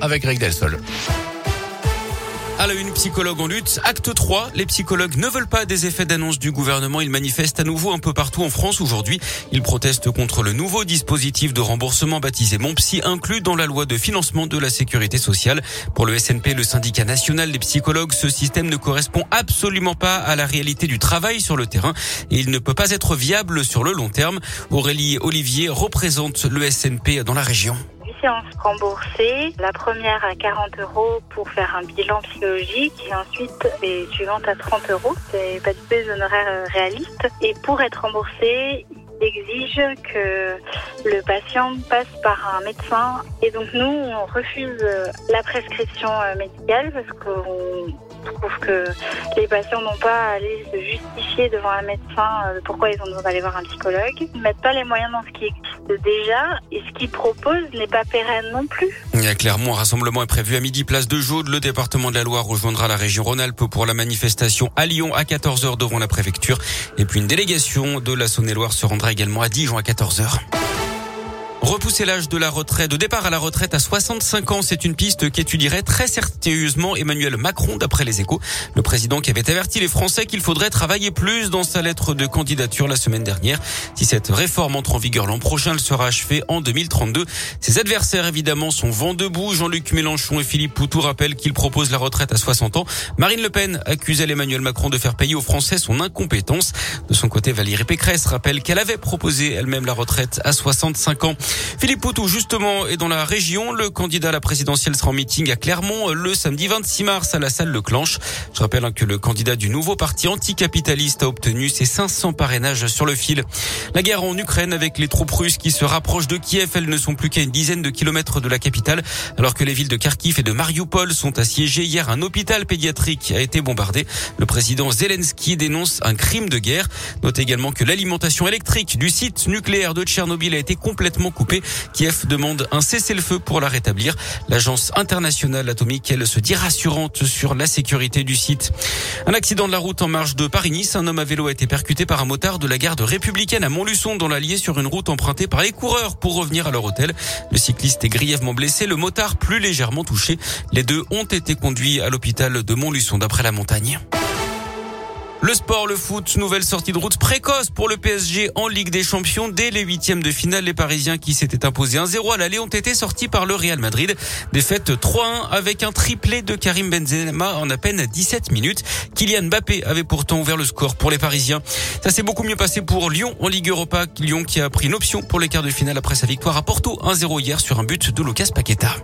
avec Greg Delsol. À la une, psychologue en lutte. Acte 3. Les psychologues ne veulent pas des effets d'annonce du gouvernement. Ils manifestent à nouveau un peu partout en France aujourd'hui. Ils protestent contre le nouveau dispositif de remboursement baptisé Mon Psy, inclus dans la loi de financement de la sécurité sociale. Pour le SNP, le syndicat national des psychologues, ce système ne correspond absolument pas à la réalité du travail sur le terrain et il ne peut pas être viable sur le long terme. Aurélie Olivier représente le SNP dans la région séances. La première à 40 euros pour faire un bilan psychologique et ensuite les suivantes à 30 euros. C'est pas du tout des honoraires euh, réalistes. Et pour être remboursé, il exige que le patient passe par un médecin. Et donc nous, on refuse euh, la prescription euh, médicale parce qu'on trouve que les patients n'ont pas à aller se justifier devant un médecin pourquoi ils ont besoin d'aller voir un psychologue. Ils ne mettent pas les moyens dans ce qui existe déjà ce qu'ils proposent n'est pas pérenne non plus. Il y a clairement un rassemblement est prévu à midi place de Jaude. Le département de la Loire rejoindra la région Rhône-Alpes pour la manifestation à Lyon à 14h devant la préfecture. Et puis une délégation de la Saône-et-Loire se rendra également à Dijon à 14h. Repousser l'âge de la retraite, de départ à la retraite à 65 ans, c'est une piste qu'étudierait très sérieusement Emmanuel Macron d'après les échos. Le président qui avait averti les Français qu'il faudrait travailler plus dans sa lettre de candidature la semaine dernière. Si cette réforme entre en vigueur l'an prochain, elle sera achevée en 2032. Ses adversaires, évidemment, sont vent debout. Jean-Luc Mélenchon et Philippe Poutou rappellent qu'ils proposent la retraite à 60 ans. Marine Le Pen accusait Emmanuel Macron de faire payer aux Français son incompétence. De son côté, Valérie Pécresse rappelle qu'elle avait proposé elle-même la retraite à 65 ans. Philippe Poutou, justement, est dans la région. Le candidat à la présidentielle sera en meeting à Clermont le samedi 26 mars à la salle Leclanche. Je rappelle que le candidat du nouveau parti anticapitaliste a obtenu ses 500 parrainages sur le fil. La guerre en Ukraine avec les troupes russes qui se rapprochent de Kiev, elles ne sont plus qu'à une dizaine de kilomètres de la capitale, alors que les villes de Kharkiv et de Mariupol sont assiégées. Hier, un hôpital pédiatrique a été bombardé. Le président Zelensky dénonce un crime de guerre. Note également que l'alimentation électrique du site nucléaire de Tchernobyl a été complètement Kiev demande un cessez-le-feu pour la rétablir. L'agence internationale atomique, elle, se dit rassurante sur la sécurité du site. Un accident de la route en marge de Paris-Nice. Un homme à vélo a été percuté par un motard de la garde républicaine à Montluçon dans l'Allier sur une route empruntée par les coureurs pour revenir à leur hôtel. Le cycliste est grièvement blessé, le motard plus légèrement touché. Les deux ont été conduits à l'hôpital de Montluçon d'après la montagne. Le sport, le foot, nouvelle sortie de route précoce pour le PSG en Ligue des Champions. Dès les huitièmes de finale, les Parisiens qui s'étaient imposés 1-0 à l'aller ont été sortis par le Real Madrid. Défaite 3-1 avec un triplé de Karim Benzema en à peine 17 minutes. Kylian Mbappé avait pourtant ouvert le score pour les Parisiens. Ça s'est beaucoup mieux passé pour Lyon en Ligue Europa. Lyon qui a pris une option pour les quarts de finale après sa victoire à Porto 1-0 hier sur un but de Lucas Paqueta.